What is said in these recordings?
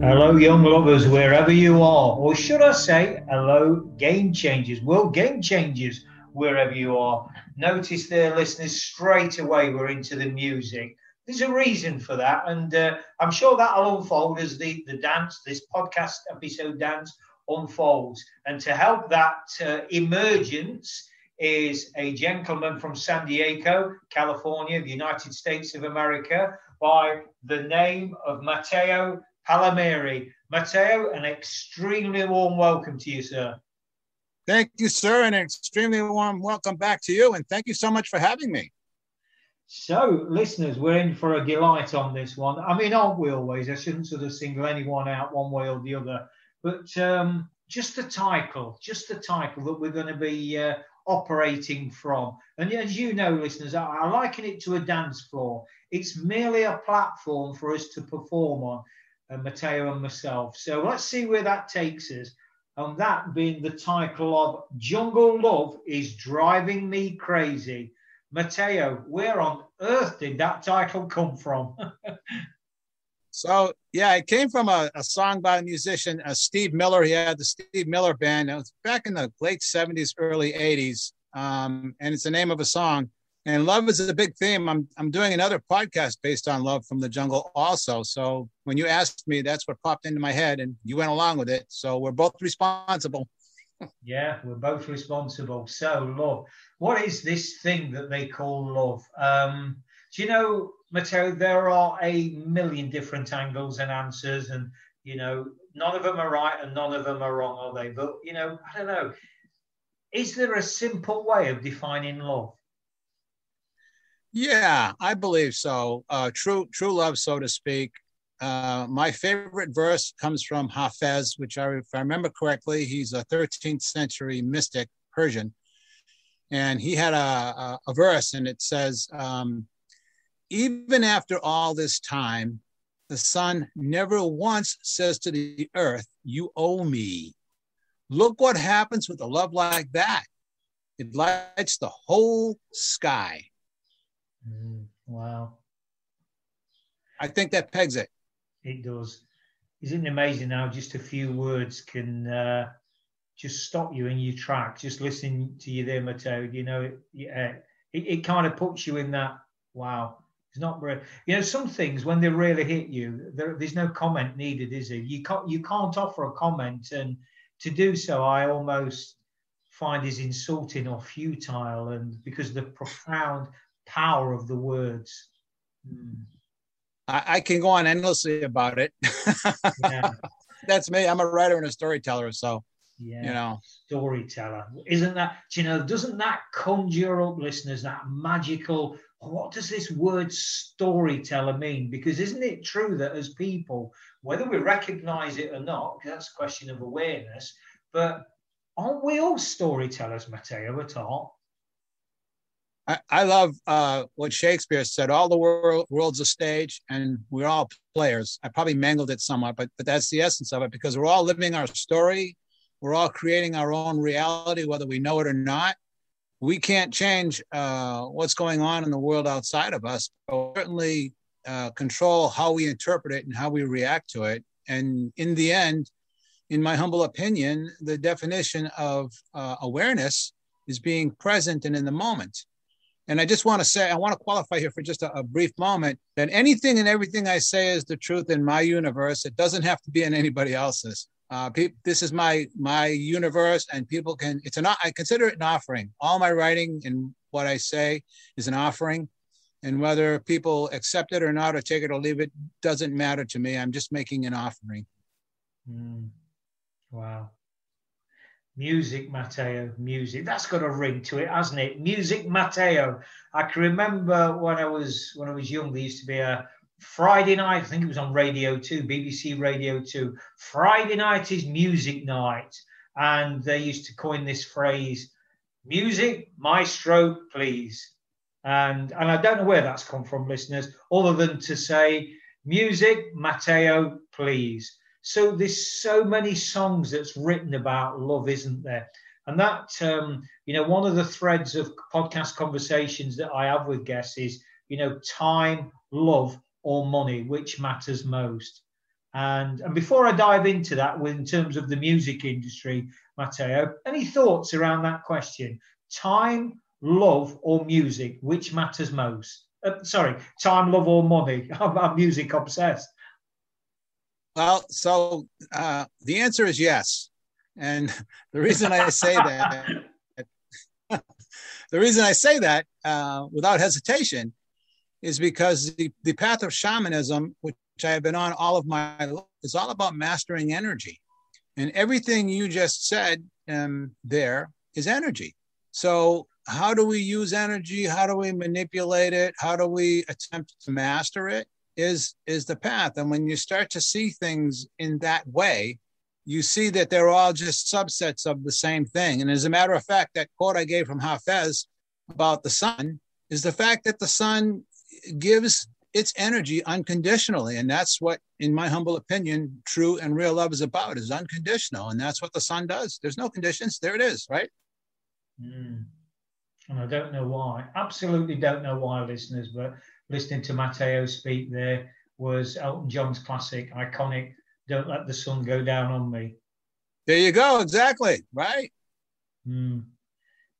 Hello, young lovers, wherever you are, or should I say, hello, game changers, world game changers wherever you are. Notice there, listeners, straight away we're into the music. There's a reason for that, and uh, I'm sure that'll unfold as the, the dance, this podcast episode dance, unfolds. And to help that uh, emergence is a gentleman from San Diego, California, the United States of America, by the name of Matteo Palmieri. Matteo, an extremely warm welcome to you, sir. Thank you, sir, and an extremely warm welcome back to you. And thank you so much for having me. So, listeners, we're in for a delight on this one. I mean, aren't we always? I shouldn't sort of single anyone out one way or the other, but um, just the title, just the title that we're going to be uh, operating from. And as you know, listeners, I, I liken it to a dance floor. It's merely a platform for us to perform on, Matteo and myself. So let's see where that takes us and that being the title of Jungle Love is Driving Me Crazy. Matteo, where on earth did that title come from? so, yeah, it came from a, a song by a musician, uh, Steve Miller. He had the Steve Miller Band. It was back in the late 70s, early 80s. Um, and it's the name of a song and love is a big theme. I'm I'm doing another podcast based on love from the jungle also. So when you asked me, that's what popped into my head, and you went along with it. So we're both responsible. yeah, we're both responsible. So love, what is this thing that they call love? Um, do you know, Matteo? There are a million different angles and answers, and you know, none of them are right and none of them are wrong, are they? But you know, I don't know. Is there a simple way of defining love? Yeah, I believe so. Uh, true, true love, so to speak. Uh, my favorite verse comes from Hafez, which I, if I remember correctly, he's a 13th century mystic Persian, and he had a, a, a verse, and it says, um, "Even after all this time, the sun never once says to the earth, "You owe me." Look what happens with a love like that. It lights the whole sky. Mm, wow. I think that pegs it. It does. Isn't it amazing how just a few words can uh, just stop you in your track? Just listening to you there, Matteo, you know, yeah, it, it kind of puts you in that, wow, it's not very, you know, some things when they really hit you, there, there's no comment needed, is there? You can't, you can't offer a comment. And to do so, I almost find is insulting or futile. And because the profound power of the words. Mm. I, I, can go on endlessly about it. yeah. That's me. I'm a writer and a storyteller. So, yeah. you know, storyteller. Isn't that, you know, doesn't that conjure up listeners that magical? What does this word storyteller mean? Because isn't it true that as people, whether we recognize it or not, that's a question of awareness, but aren't we all storytellers, Matteo, at all? I, I love uh, what Shakespeare said. All the world, world's a stage, and we're all players. I probably mangled it somewhat, but but that's the essence of it because we're all living our story. We're all creating our own reality, whether we know it or not. We can't change uh, what's going on in the world outside of us, but certainly uh, control how we interpret it and how we react to it. And in the end, in my humble opinion, the definition of uh, awareness is being present and in the moment. And I just want to say, I want to qualify here for just a, a, brief moment that anything and everything I say is the truth in my universe. It doesn't have to be in anybody else's. Uh, pe- this is my my universe, and people can. It's an. I consider it an offering. All my writing and what I say is an offering, and whether people accept it or not, or take it or leave it, doesn't matter to me. I'm just making an offering. Mm. Wow. Music Matteo, music. That's got a ring to it, hasn't it? Music Matteo. I can remember when I was when I was young, there used to be a, Friday night, I think it was on Radio 2, BBC Radio 2. Friday night is music night. And they used to coin this phrase, music, maestro, please. And, and I don't know where that's come from, listeners, other than to say, music, Matteo, please. So there's so many songs that's written about love, isn't there? And that, um, you know, one of the threads of podcast conversations that I have with guests is, you know, time, love, or money, which matters most? And, and before I dive into that, in terms of the music industry, Matteo, any thoughts around that question? Time, love, or music, which matters most? Uh, sorry, time, love, or money? I'm, music obsessed. Well, so uh, the answer is yes. And the reason I say that, the reason I say that uh, without hesitation is because the, the path of shamanism, which I have been on all of my life, is all about mastering energy. And everything you just said um, there is energy. So, how do we use energy? How do we manipulate it? How do we attempt to master it? Is is the path. And when you start to see things in that way, you see that they're all just subsets of the same thing. And as a matter of fact, that quote I gave from Hafez about the sun is the fact that the sun gives its energy unconditionally and that's what in my humble opinion true and real love is about is unconditional and that's what the sun does there's no conditions there it is right mm. and i don't know why absolutely don't know why listeners but listening to matteo speak there was elton john's classic iconic don't let the sun go down on me there you go exactly right mm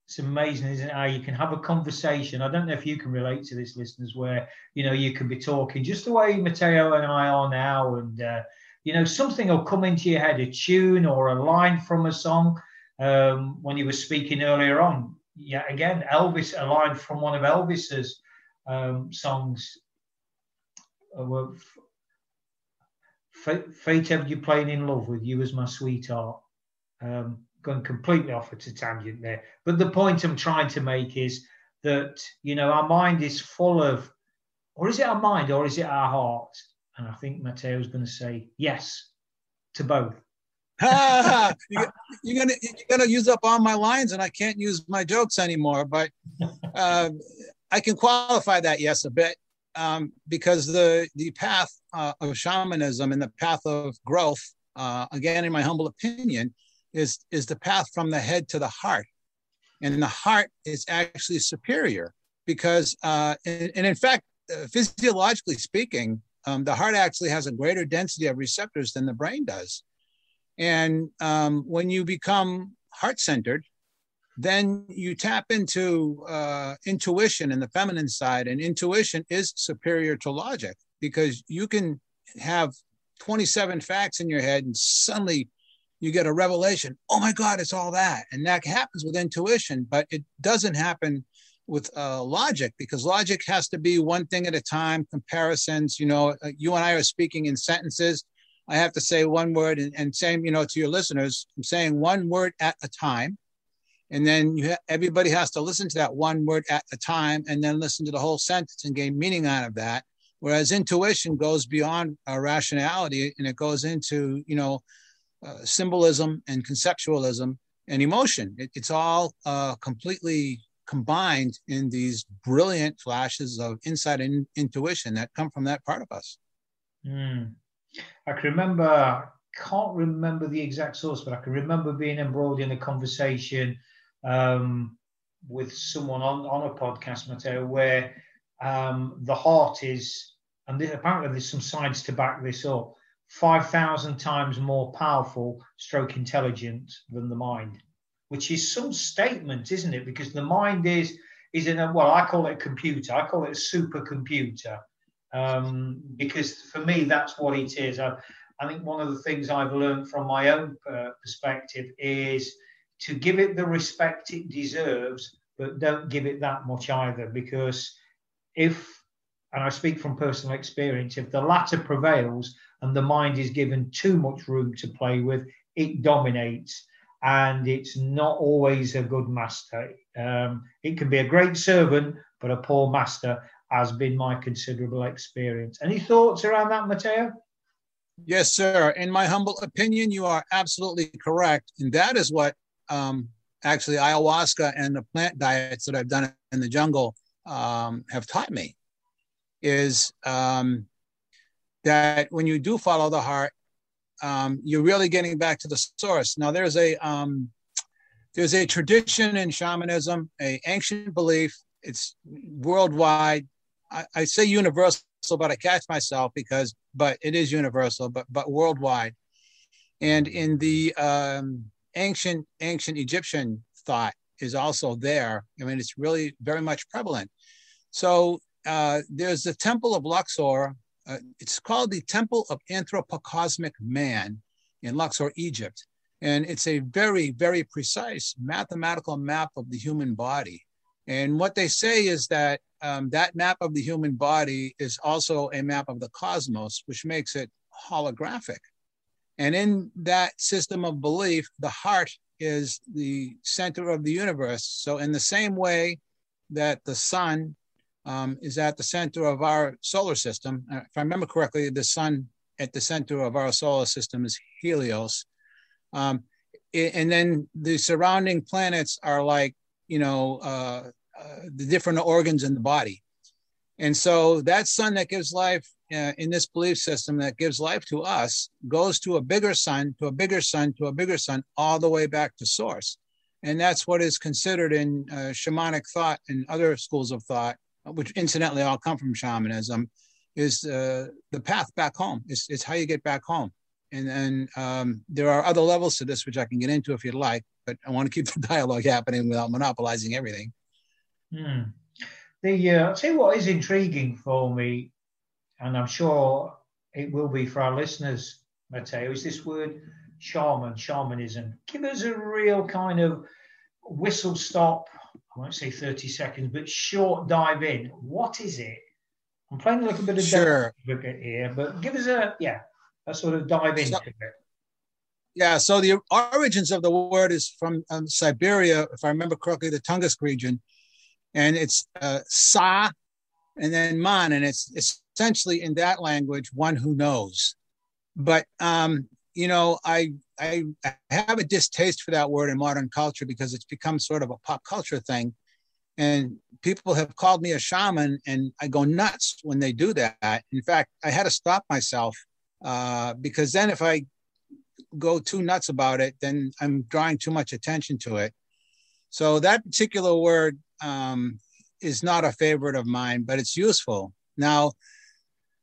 it's amazing, isn't it? How you can have a conversation. I don't know if you can relate to this, listeners, where you know you can be talking just the way Matteo and I are now, and uh, you know something will come into your head, a tune or a line from a song. Um, when you were speaking earlier on, yeah, again, Elvis, a line from one of Elvis's um, songs. Uh, Fate ever you playing in love with you as my sweetheart. Um, going completely off at a tangent there. But the point I'm trying to make is that, you know, our mind is full of, or is it our mind or is it our heart? And I think Matteo's going to say yes to both. you're, you're, gonna you're gonna use up all my lines, and I can't use my jokes anymore. But uh, I can qualify that yes a bit um, because the the path uh, of shamanism and the path of growth, uh, again, in my humble opinion, is is the path from the head to the heart. And the heart is actually superior because uh, and, and in fact uh, physiologically speaking um, the heart actually has a greater density of receptors than the brain does. And um, when you become heart centered then you tap into uh, intuition and the feminine side and intuition is superior to logic because you can have 27 facts in your head and suddenly you get a revelation oh my god it's all that. And that happens with intuition but it doesn't happen with uh, logic because logic has to be one thing at a time comparisons you know uh, you and i are speaking in sentences. I have to say one word and, and same you know to your listeners i'm saying one word at a time and then you ha- everybody has to listen to that one word at a time and then listen to the whole sentence and gain meaning out of that whereas intuition goes beyond our rationality and it goes into you know uh, symbolism and conceptualism and emotion. It, it's all uh, completely combined in these brilliant flashes of insight and intuition that come from that part of us. Mm. I can remember, can't remember the exact source, but I can remember being embroiled in a conversation um, with someone on, on a podcast, Matteo, where um, the heart is, and apparently there's some science to back this up, 5,000 times more powerful, stroke intelligent than the mind, which is some statement, isn't it? Because the mind is, is in a, well, I call it a computer, I call it a supercomputer. Um, because for me, that's what it is. I, I think one of the things I've learned from my own uh, perspective is to give it the respect it deserves, but don't give it that much either. Because if, and I speak from personal experience, if the latter prevails, and the mind is given too much room to play with, it dominates and it's not always a good master. Um, it can be a great servant, but a poor master. has been my considerable experience. Any thoughts around that, Matteo? Yes, sir. In my humble opinion, you are absolutely correct. And that is what um, actually ayahuasca and the plant diets that I've done in the jungle um, have taught me is um, that when you do follow the heart, um, you're really getting back to the source. Now, there's a um, there's a tradition in shamanism, a ancient belief. It's worldwide. I, I say universal, but I catch myself because, but it is universal, but but worldwide. And in the um, ancient ancient Egyptian thought is also there. I mean, it's really very much prevalent. So uh, there's the Temple of Luxor. Uh, it's called the Temple of Anthropocosmic Man in Luxor, Egypt. And it's a very, very precise mathematical map of the human body. And what they say is that um, that map of the human body is also a map of the cosmos, which makes it holographic. And in that system of belief, the heart is the center of the universe. So, in the same way that the sun um, is at the center of our solar system, uh, if I remember correctly, the sun at the center of our solar system is Helios. Um, and then the surrounding planets are like, you know, uh, uh, the different organs in the body. And so that sun that gives life uh, in this belief system that gives life to us goes to a bigger sun, to a bigger sun, to a bigger sun, all the way back to source. And that's what is considered in uh, shamanic thought and other schools of thought, which incidentally all come from shamanism, is uh, the path back home. It's, it's how you get back home. And then um, there are other levels to this, which I can get into if you'd like, but I want to keep the dialogue happening without monopolizing everything. Hmm. The uh, tell what is intriguing for me, and I'm sure it will be for our listeners, Matteo, is this word shaman, shamanism. Give us a real kind of whistle stop, I won't say 30 seconds, but short dive in. What is it? I'm playing a little bit of sure. here, but give us a, yeah, a sort of dive into so, it. Yeah, so the origins of the word is from um, Siberia, if I remember correctly, the Tungusk region and it's uh, sa and then man, and it's, it's essentially in that language one who knows. But um, you know, I I have a distaste for that word in modern culture because it's become sort of a pop culture thing, and people have called me a shaman, and I go nuts when they do that. In fact, I had to stop myself uh, because then if I go too nuts about it, then I'm drawing too much attention to it. So that particular word um, is not a favorite of mine, but it's useful. Now,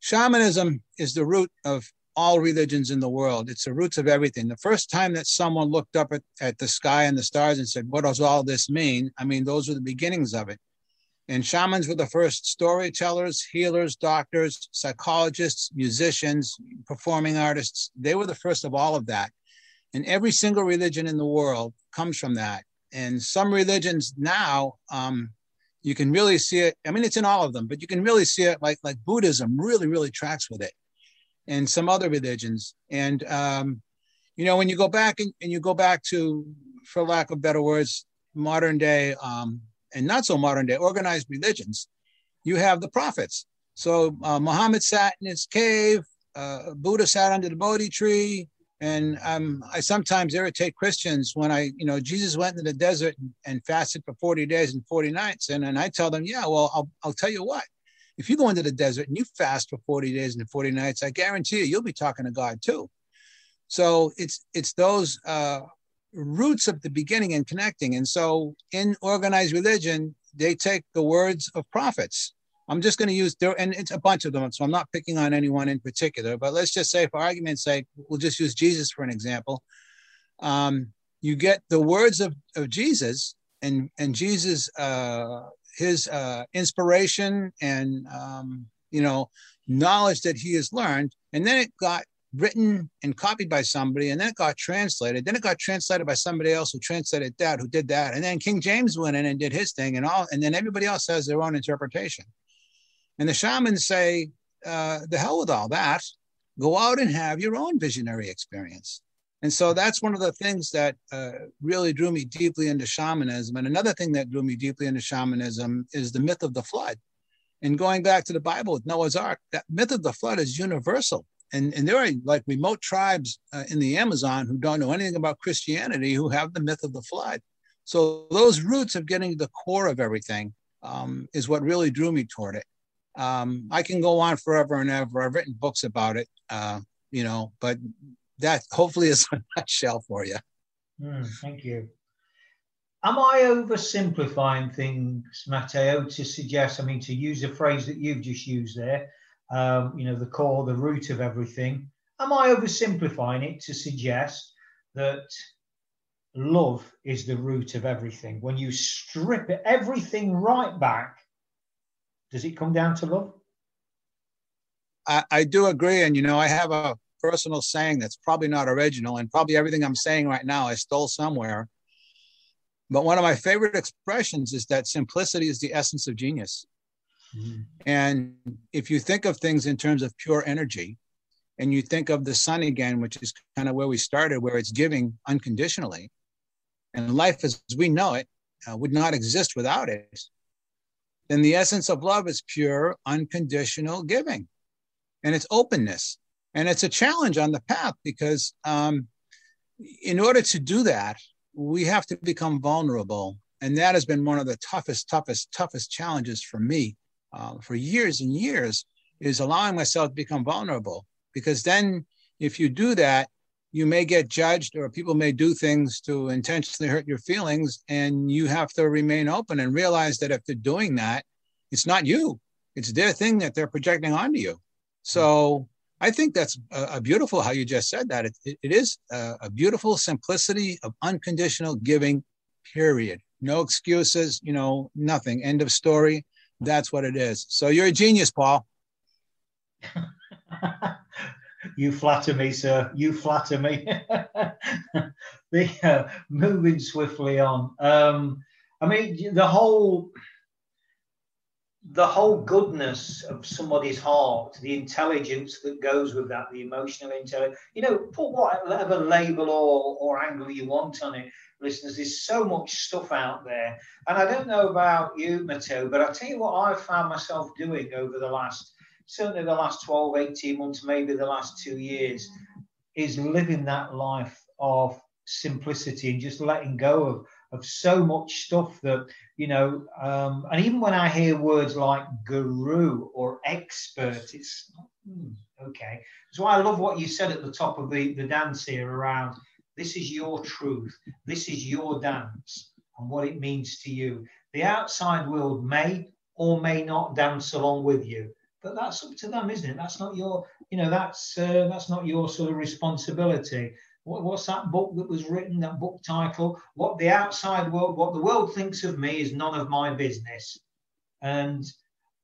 shamanism is the root of all religions in the world. It's the roots of everything. The first time that someone looked up at, at the sky and the stars and said, What does all this mean? I mean, those were the beginnings of it. And shamans were the first storytellers, healers, doctors, psychologists, musicians, performing artists. They were the first of all of that. And every single religion in the world comes from that and some religions now um, you can really see it. I mean it's in all of them but you can really see it like like buddhism really really tracks with it and some other religions. And um, you know when you go back and, and, you go back to for lack of better words modern day um, and not so modern day organized religions you have the prophets. So uh, muhammad sat in his cave uh, buddha sat under the bodhi tree and um, I sometimes irritate Christians when I, you know, Jesus went into the desert and, fasted for 40 days and 40 nights. And, and I tell them, yeah, well, I'll, I'll tell you what, if you go into the desert and you fast for 40 days and 40 nights, I guarantee you, you'll be talking to God too. So it's, it's those uh, roots of the beginning and connecting. And so in organized religion, they take the words of prophets I'm just going to use there, and it's a bunch of them. So I'm not picking on anyone in particular, but let's just say, for argument's sake, we'll just use Jesus for an example. Um, you get the words of, of Jesus and and Jesus, uh, his uh, inspiration and um, you know knowledge that he has learned, and then it got written and copied by somebody, and then it got translated. Then it got translated by somebody else who translated that, who did that, and then King James went in and did his thing, and all, and then everybody else has their own interpretation. And the shamans say, uh, the hell with all that. Go out and have your own visionary experience. And so that's one of the things that uh, really drew me deeply into shamanism. And another thing that drew me deeply into shamanism is the myth of the flood. And going back to the Bible with Noah's Ark, that myth of the flood is universal. And, and there are like remote tribes uh, in the Amazon who don't know anything about Christianity who have the myth of the flood. So those roots of getting to the core of everything um, is what really drew me toward it. Um, I can go on forever and ever. I've written books about it, uh, you know, but that hopefully is a nutshell for you. Mm, thank you. Am I oversimplifying things, Matteo, to suggest, I mean, to use a phrase that you've just used there, um, you know, the core, the root of everything? Am I oversimplifying it to suggest that love is the root of everything? When you strip it, everything right back, does it come down to love? I, I do agree. And, you know, I have a personal saying that's probably not original, and probably everything I'm saying right now I stole somewhere but one of my favorite expressions is that simplicity is the essence of genius. Mm-hmm. And if you think of things in terms of pure energy, and you think of the sun again, which is kind of where we started, where it's giving unconditionally, and life as we know it uh, would not exist without it, then the essence of love is pure, unconditional giving. And it's openness. And it's a challenge on the path because um, in order to do that, we have to become vulnerable. And that has been one of the toughest, toughest, toughest challenges for me uh, for years and years is allowing myself to become vulnerable. Because then, if you do that, you may get judged or people may do things to intentionally hurt your feelings. And you have to remain open and realize that if they're doing that, it's not you, it's their thing that they're projecting onto you. So, I think that's a, a beautiful how you just said that. it, it, it is a, a beautiful simplicity of unconditional giving, period. No excuses, you know, nothing. End of story. That's what it is. So you're a genius, Paul. you flatter me, sir. You flatter me. the, uh, moving swiftly on. Um, I mean, the whole the whole goodness of somebody's heart, the intelligence that goes with that, the emotional intelligence, you know, put whatever label or, or angle you want on it, listeners. There's so much stuff out there. And I don't know about you, Matteo, but I'll tell you what I've found myself doing over the last, certainly the last 12, 18 months, maybe the last two years, is living that life of simplicity and just letting go of of so much stuff that you know um, and even when i hear words like guru or expert it's hmm, okay. So i love what you said at the top of the, the dance here around this is your truth. This is your dance and what it means to you. The outside world may or may not dance along with you but that's up to them isn't it that's not your you know that's uh, that's not your sort of responsibility what, what's that book that was written, that book title? What the outside world, what the world thinks of me is none of my business. And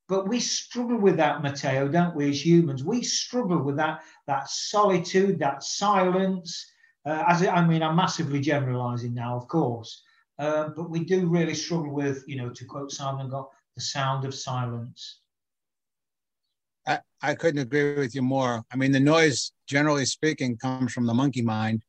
but we struggle with that, Matteo, don't we, as humans? We struggle with that, that solitude, that silence. Uh, as I mean, I'm massively generalizing now, of course, uh, but we do really struggle with, you know, to quote Simon Gott, the sound of silence. I, I couldn't agree with you more. I mean, the noise, generally speaking, comes from the monkey mind.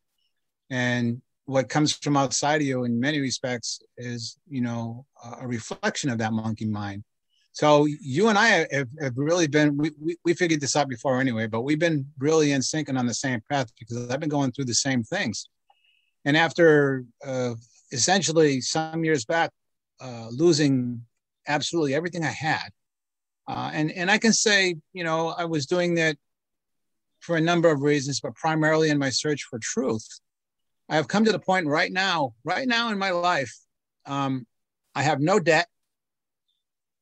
And what comes from outside of you in many respects is, you know, a reflection of that monkey mind. So you and I have, have really been, we, we, we figured this out before anyway, but we've been really in sync and on the same path because I've been going through the same things. And after uh, essentially some years back, uh, losing absolutely everything I had, uh, and and I can say, you know, I was doing that for a number of reasons, but primarily in my search for truth. I have come to the point right now, right now in my life, um, I have no debt.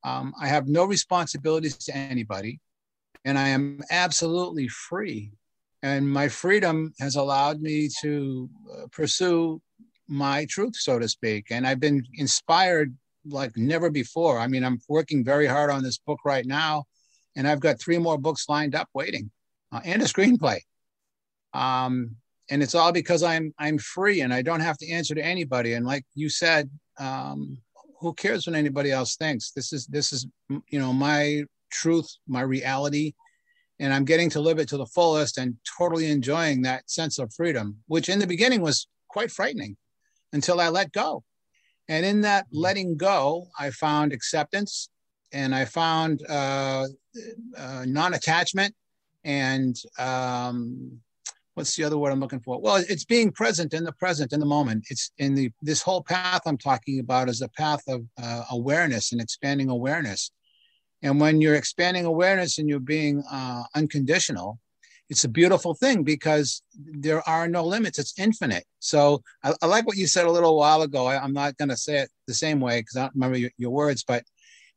Um, I have no responsibilities to anybody, and I am absolutely free. And my freedom has allowed me to uh, pursue my truth, so to speak. And I've been inspired like never before. I mean, I'm working very hard on this book right now, and I've got three more books lined up waiting, uh, and a screenplay. Um, and it's all because I'm I'm free and I don't have to answer to anybody. And like you said, um, who cares what anybody else thinks? This is this is you know my truth, my reality, and I'm getting to live it to the fullest and totally enjoying that sense of freedom, which in the beginning was quite frightening until I let go. And in that letting go, I found acceptance. and I found uh, uh, non-attachment and um, what's the other word I'm looking for? Well, it's being present in the present, in the moment. It's in the this whole path I'm talking about is a path of uh, awareness and expanding awareness. And when you're expanding awareness and you're being uh, unconditional, it's a beautiful thing because there are no limits. It's infinite. So I, I like what you said a little while ago. I, am not going to say it the same way because I don't remember your, your words, but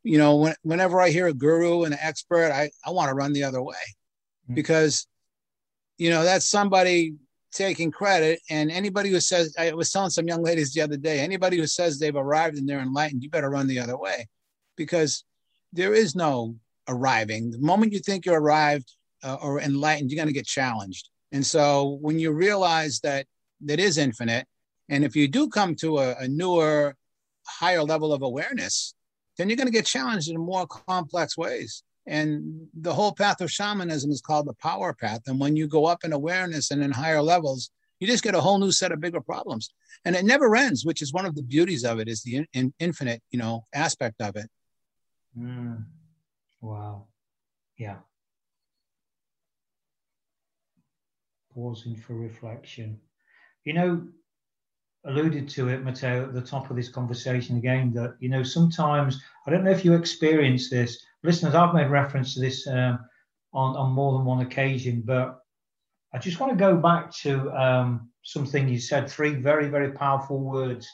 you know, when, whenever I hear a guru and an expert, I, I want to run the other way mm-hmm. because, you know, that's somebody taking credit. And anybody who says, I was telling some young ladies the other day, anybody who says they've arrived and they're enlightened, you better run the other way because there is no arriving. The moment you think you're arrived uh, or enlightened, you're going to get challenged. And so when you realize that that is infinite, and if you do come to a, a newer, higher level of awareness, then you're going to get challenged in more complex ways. And the whole path of shamanism is called the power path. And when you go up in awareness and in higher levels, you just get a whole new set of bigger problems. And it never ends, which is one of the beauties of it, is the in, in, infinite, you know, aspect of it. Mm. Wow. Yeah. Pausing for reflection. You know, alluded to it, Matteo, at the top of this conversation again, that, you know, sometimes, I don't know if you experience this, listeners, I've made reference to this um, on, on more than one occasion, but I just want to go back to um, something you said, three very, very powerful words,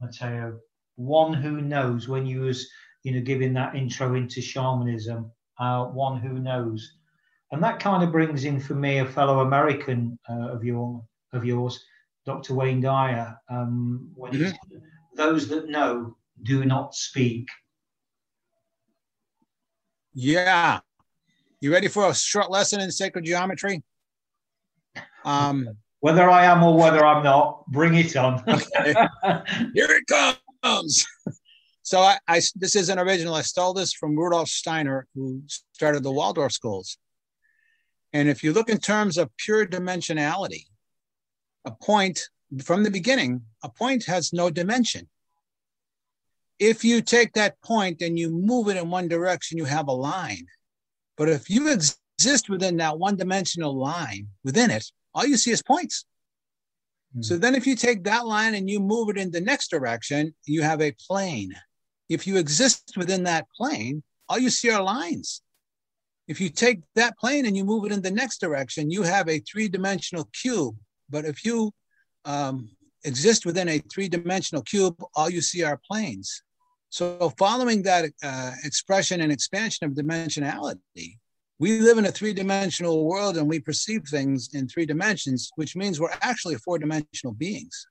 Matteo. One who knows when you was, you know, giving that intro into shamanism, uh, one who knows. And that kind of brings in for me a fellow American uh, of your of yours, Dr. Wayne Dyer, um, when mm-hmm. those that know do not speak. Yeah. You ready for a short lesson in sacred geometry? Um, whether I am or whether I'm not, bring it on. okay. Here it comes. So I, I, this is an original. I stole this from Rudolf Steiner, who started the Waldorf schools. And if you look in terms of pure dimensionality, a point from the beginning, a point has no dimension. If you take that point and you move it in one direction, you have a line. But if you exist within that one dimensional line, within it, all you see is points. Mm-hmm. So then if you take that line and you move it in the next direction, you have a plane. If you exist within that plane, all you see are lines. If you take that plane and you move it in the next direction, you have a three dimensional cube but if you um, exist within a three dimensional cube, all you see are planes. So, following that uh, expression and expansion of dimensionality, we live in a three dimensional world and we perceive things in three dimensions, which means we're actually four dimensional beings.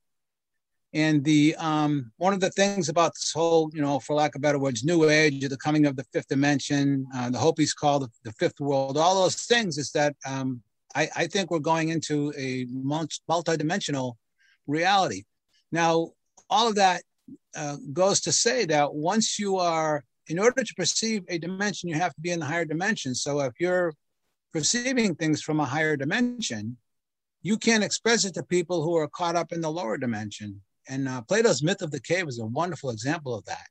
And the um, one of the things about this whole, you know, for lack of better words, new age, the coming of the fifth dimension, uh, the Hopis call the, the fifth world, all those things is that um, I, I think we're going into a multidimensional reality. Now, all of that uh, goes to say that once you are, in order to perceive a dimension, you have to be in the higher dimension. So if you're perceiving things from a higher dimension, you can't express it to people who are caught up in the lower dimension. And uh, Plato's myth of the cave is a wonderful example of that.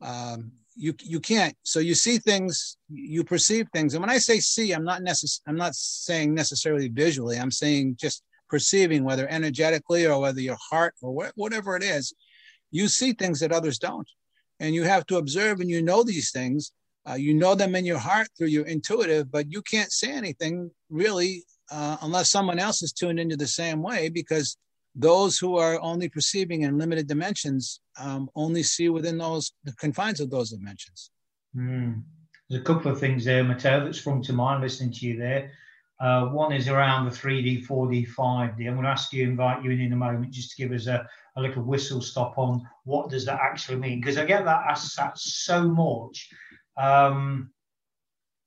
Um, you you can't so you see things you perceive things. And when i say see i'm not necess- i'm not saying necessarily visually. I'm saying just perceiving whether energetically or whether your heart or wh- whatever it is you see things that others don't. And you have to observe and you know these things. Uh, you know them in your heart through your intuitive but you can't say anything really uh, unless someone else is tuned into the same way because those who are only perceiving in limited dimensions um, only see within those the confines of those dimensions. Mm. There's a couple of things there, Matteo, that sprung to mind listening to you there. Uh, one is around the 3D, 4D, 5D. I'm going to ask you, invite you in in a moment, just to give us a, a little whistle stop on what does that actually mean, because I get that asked so much. Um,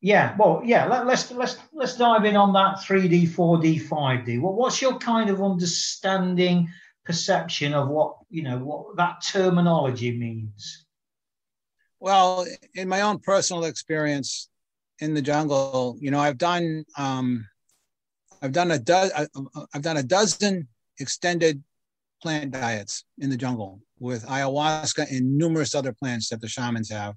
yeah, well, yeah. Let, us let's, let's let's dive in on that 3D, 4D, 5D. Well, what's your kind of understanding, perception of what you know what that terminology means? Well, in my own personal experience in the jungle, you know, I've done um, I've done a do- I've done a dozen extended plant diets in the jungle with ayahuasca and numerous other plants that the shamans have.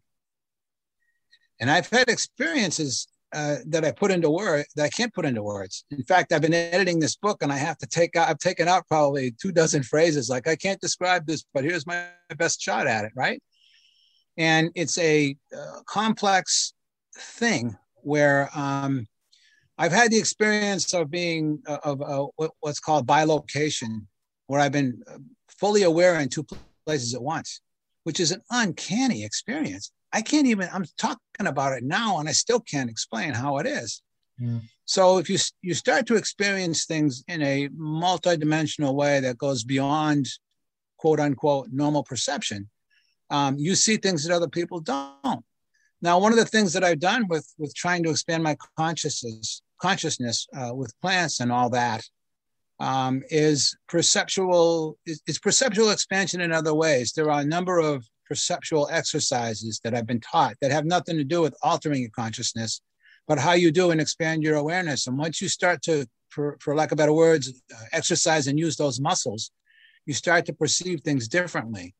And I've had experiences uh, that I put into words that I can't put into words. In fact, I've been editing this book and I have to take out, I've taken out probably two dozen phrases like, I can't describe this, but here's my best shot at it, right? And it's a uh, complex thing where um, I've had the experience of being uh, of uh, what's called bilocation, where I've been uh, fully aware in two places at once, which is an uncanny experience. I can't even, I'm talking about it now and I still can't explain how it is. Mm. So if you, you start to experience things in a multidimensional way that goes beyond quote unquote normal perception, um, you see things that other people don't. Now, one of the things that I've done with, with trying to expand my consciousness, consciousness uh, with plants and all that um, is perceptual is, is perceptual expansion in other ways. There are a number of perceptual exercises that I've been taught that have nothing to do with altering your consciousness, but how you do and expand your awareness. And once you start to, for, for lack of better words, uh, exercise and use those muscles, you start to perceive things differently.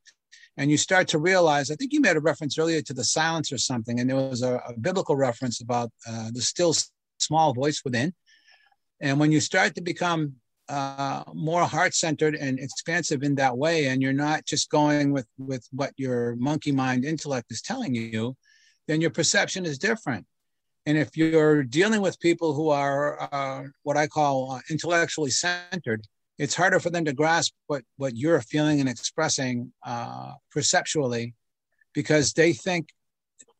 And you start to realize, I think you made a reference earlier to the silence or something, and there was a, a biblical reference about uh, the still small voice within. And when you start to become uh, more heart centered and expansive in that way, and you're not just going with with what your monkey mind intellect is telling you, then your perception is different. And if you're dealing with people who are uh, what I call uh, intellectually centered, it's harder for them to grasp what what you're feeling and expressing uh, perceptually, because they think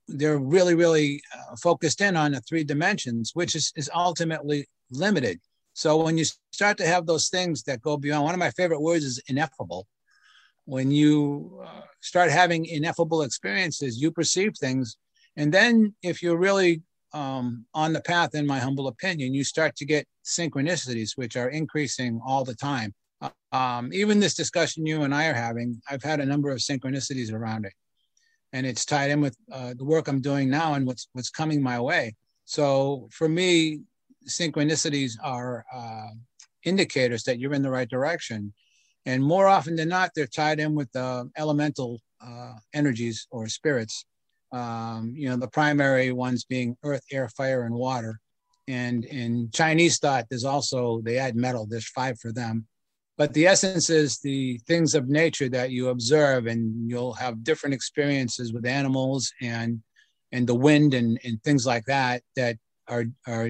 they're really really uh, focused in on the three dimensions, which is is ultimately limited so when you start to have those things that go beyond, one of my favorite words is ineffable. When you uh, start having ineffable experiences, you perceive things. And then if you're really um, on the path, in my humble opinion, you start to get synchronicities, which are increasing all the time. Um, even this discussion you and I are having, I've had a number of synchronicities around it. And it's tied in with uh, the work I'm doing now and what's, what's coming my way. So for me, synchronicities are uh, indicators that you're in the right direction. And more often than not, they're tied in with uh, elemental uh, energies or spirits. Um, you know, the primary ones being earth, air, fire, and water. And in Chinese thought, there's also, they add metal, there's five for them. But the essence is the things of nature that you observe, and you'll have different experiences with animals and and the wind and, and things like that that are, are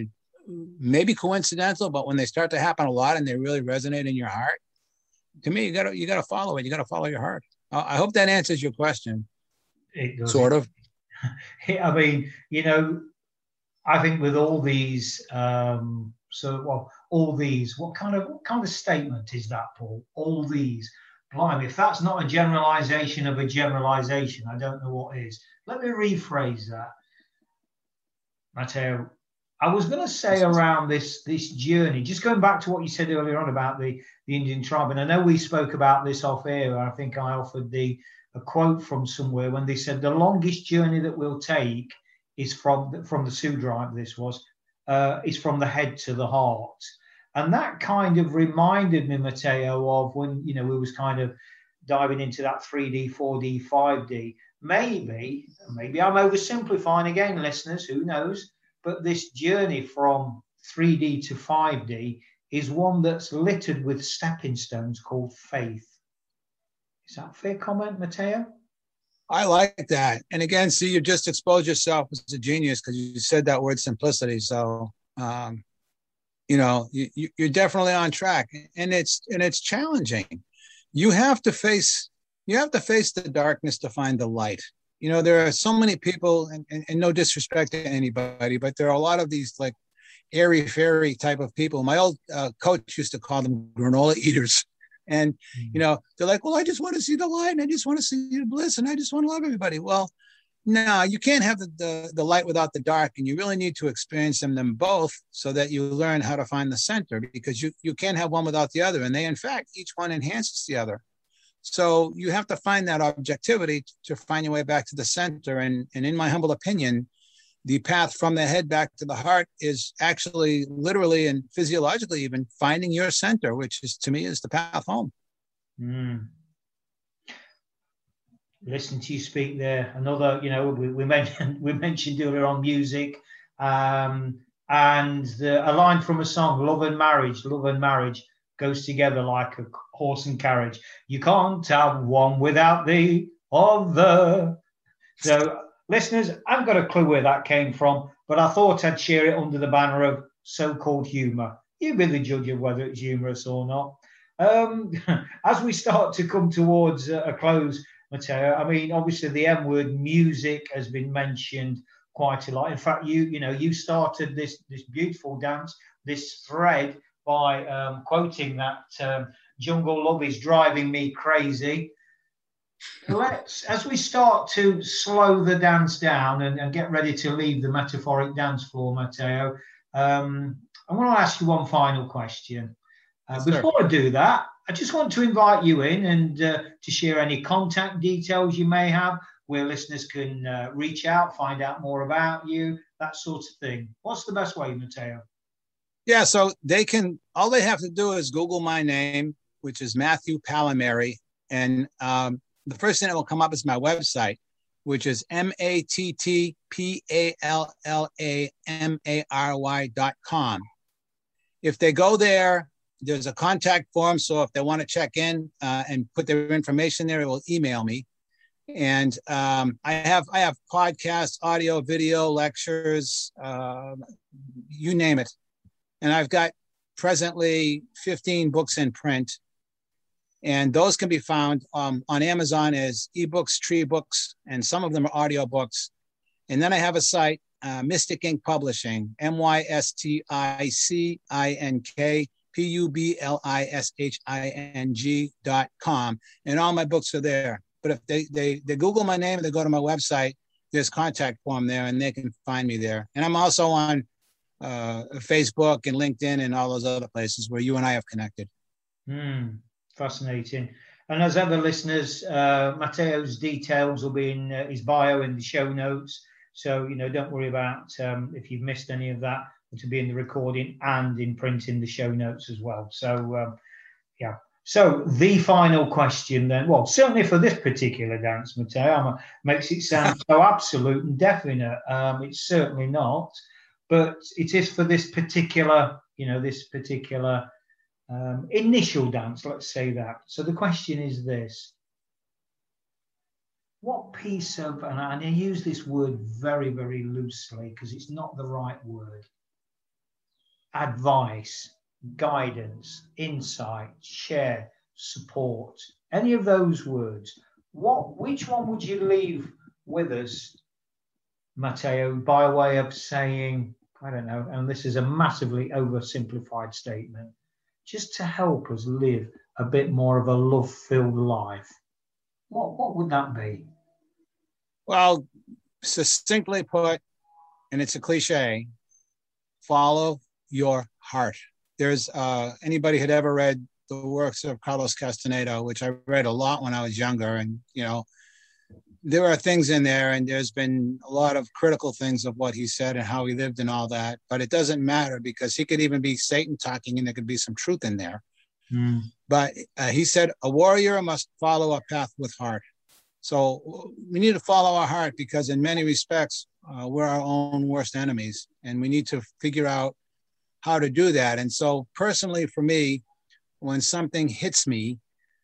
maybe coincidental, but when they start to happen a lot and they really resonate in your heart, to me, you gotta you gotta follow it. You gotta follow your heart. I hope that answers your question. It does. Sort of. I mean, you know, I think with all these, um, so well, all these, what kind of what kind of statement is that, Paul? All these, blimey, if that's not a generalization of a generalization, I don't know what is. Let me rephrase that. Matteo, I was going to say around this this journey, just going back to what you said earlier on about the, the Indian tribe, and I know we spoke about this off air. I think I offered the a quote from somewhere when they said the longest journey that we'll take is from from the Sioux tribe. This was uh, is from the head to the heart, and that kind of reminded me, Matteo, of when you know we was kind of diving into that 3D, 4D, 5D. Maybe, maybe I'm oversimplifying again, listeners. Who knows? But this journey from 3D to 5D is one that's littered with stepping stones called faith. Is that fair comment, Matteo? I like that. And again, see, you just exposed yourself as a genius because you said that word simplicity. So, um, you know, you, you're definitely on track, and it's and it's challenging. You have to face you have to face the darkness to find the light you know there are so many people and, and, and, no disrespect to anybody but there are a lot of these like airy fairy type of people. My old uh, coach used to call them granola eaters. And mm-hmm. you know they're like well i just want to see the light. And i just want to see the bliss and i just want to love everybody. Well no you can't have the, the, the light without the dark and you really need to experience them, them both so that you learn how to find the center because you, you can't have one without the other and they in fact each one enhances the other so you have to find that objectivity to find your way back to the center. And, and in my humble opinion, the path from the head back to the heart is actually literally and physiologically even finding your center, which is to me is the path home. Mm. Listen to you speak there. Another, you know, we, we mentioned we mentioned earlier on music, um, and the, a line from a song, "Love and Marriage." Love and marriage goes together like a horse and carriage. You can't have one without the other. So, listeners, I've got a clue where that came from, but I thought I'd share it under the banner of so-called humour. You be the judge of whether it's humorous or not. Um, as we start to come towards a close, Matteo, I mean, obviously the M word music has been mentioned quite a lot. In fact, you you know you started this this beautiful dance, this thread by um, quoting that um, "Jungle Love is driving me crazy." Let's, as we start to slow the dance down and, and get ready to leave the metaphoric dance floor, Matteo, um, I want to ask you one final question. Uh, before I do that, I just want to invite you in and uh, to share any contact details you may have where listeners can uh, reach out, find out more about you, that sort of thing. What's the best way, Matteo? Yeah, so they can, all they have to do is Google my name, which is Matthew Pallamary. And um, the first thing that will come up is my website, which is M A T T P A L L A M A R Y dot com. If they go there, there's a contact form. So if they want to check in uh, and put their information there, it will email me. And um, I have I have podcasts, audio, video, lectures, uh, you name it. And I've got presently 15 books in print, and those can be found um, on Amazon as ebooks, tree books, and some of them are audio books. And then I have a site, uh, Mystic Ink Publishing, M Y S T I C I N K P U B L I S H I N G dot com. And all my books are there. But if they, they, they Google my name and they go to my website, there's contact form there and they can find me there. And I'm also on uh, Facebook and LinkedIn and all those other places where you and I have connected. Mm, fascinating. And as ever, listeners, uh, Matteo's details will be in uh, his bio in the show notes. So, you know, don't worry about um, if you've missed any of that to be in the recording and in print in the show notes as well. So, um, yeah. So the final question then, well, certainly for this particular dance, Matteo, makes it sound so absolute and definite. Um, it's certainly not, but it is for this particular, you know, this particular um, initial dance, let's say that. So the question is this. What piece of, and I use this word very, very loosely because it's not the right word advice, guidance, insight, share, support, any of those words, what which one would you leave with us, Matteo, by way of saying, I don't know, and this is a massively oversimplified statement, just to help us live a bit more of a love-filled life? What what would that be? Well, succinctly put, and it's a cliche, follow your heart. There's uh, anybody had ever read the works of Carlos Castaneda, which I read a lot when I was younger, and you know, there are things in there, and there's been a lot of critical things of what he said and how he lived and all that. But it doesn't matter because he could even be Satan talking, and there could be some truth in there. Mm. But uh, he said a warrior must follow a path with heart. So we need to follow our heart because, in many respects, uh, we're our own worst enemies, and we need to figure out how to do that. And so, personally, for me, when something hits me,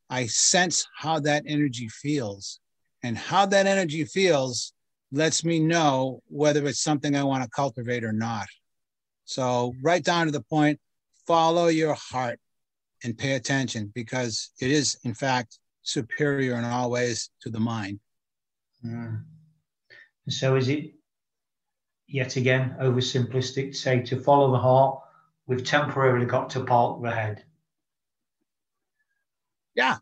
I sense how that energy feels. And how that energy feels lets me know whether it's something I want to cultivate or not. So, right down to the point, follow your heart and pay attention because it is, in fact, superior in all ways to the mind. Mm. So, is it yet again oversimplistic to say to follow the heart we've temporarily got to park the head. Yeah.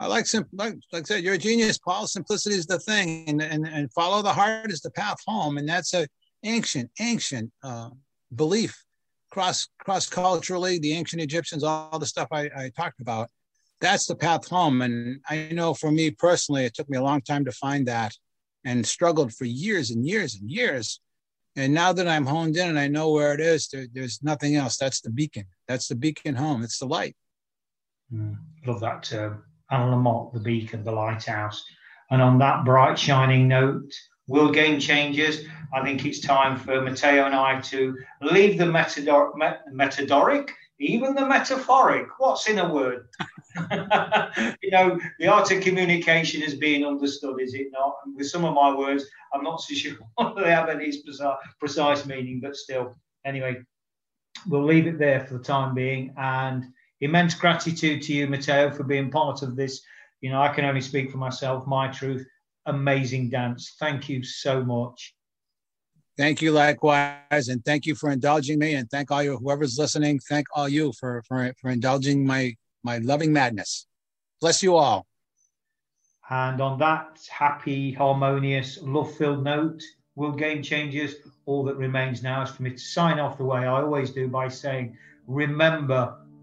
I like sim like, like I said, you're a genius, Paul. Simplicity is the thing, and, and and follow the heart is the path home, and that's a ancient, ancient uh, belief. Cross cross culturally, the ancient Egyptians, all the stuff I, I talked about, that's the path home. And I know for me personally, it took me a long time to find that, and struggled for years and years and years and now that I'm honed in and I know where it is, there, there's nothing else. That's the beacon. That's the beacon home. It's the light. Mm, love that term. Lamotte, the beacon, the lighthouse. And on that bright, shining note, World Game Changers, I think it's time for Matteo and I to leave the metador- met- metadoric, even the metaphoric. What's in a word? you know, the art of communication is being understood, is it not? And with some of my words, I'm not so sure they have any precise meaning, but still. Anyway, we'll leave it there for the time being. And immense gratitude to you, Matteo, for being part of this. You know, I can only speak for myself, my truth. Amazing dance. Thank you so much. Thank you likewise, and thank you for indulging me, and thank all you whoever's listening. Thank all you for for, for indulging my my loving madness. Bless you all. And on that happy, harmonious, love-filled note, World Game Changers, all that remains now is for me to sign off the way I always do by saying, remember,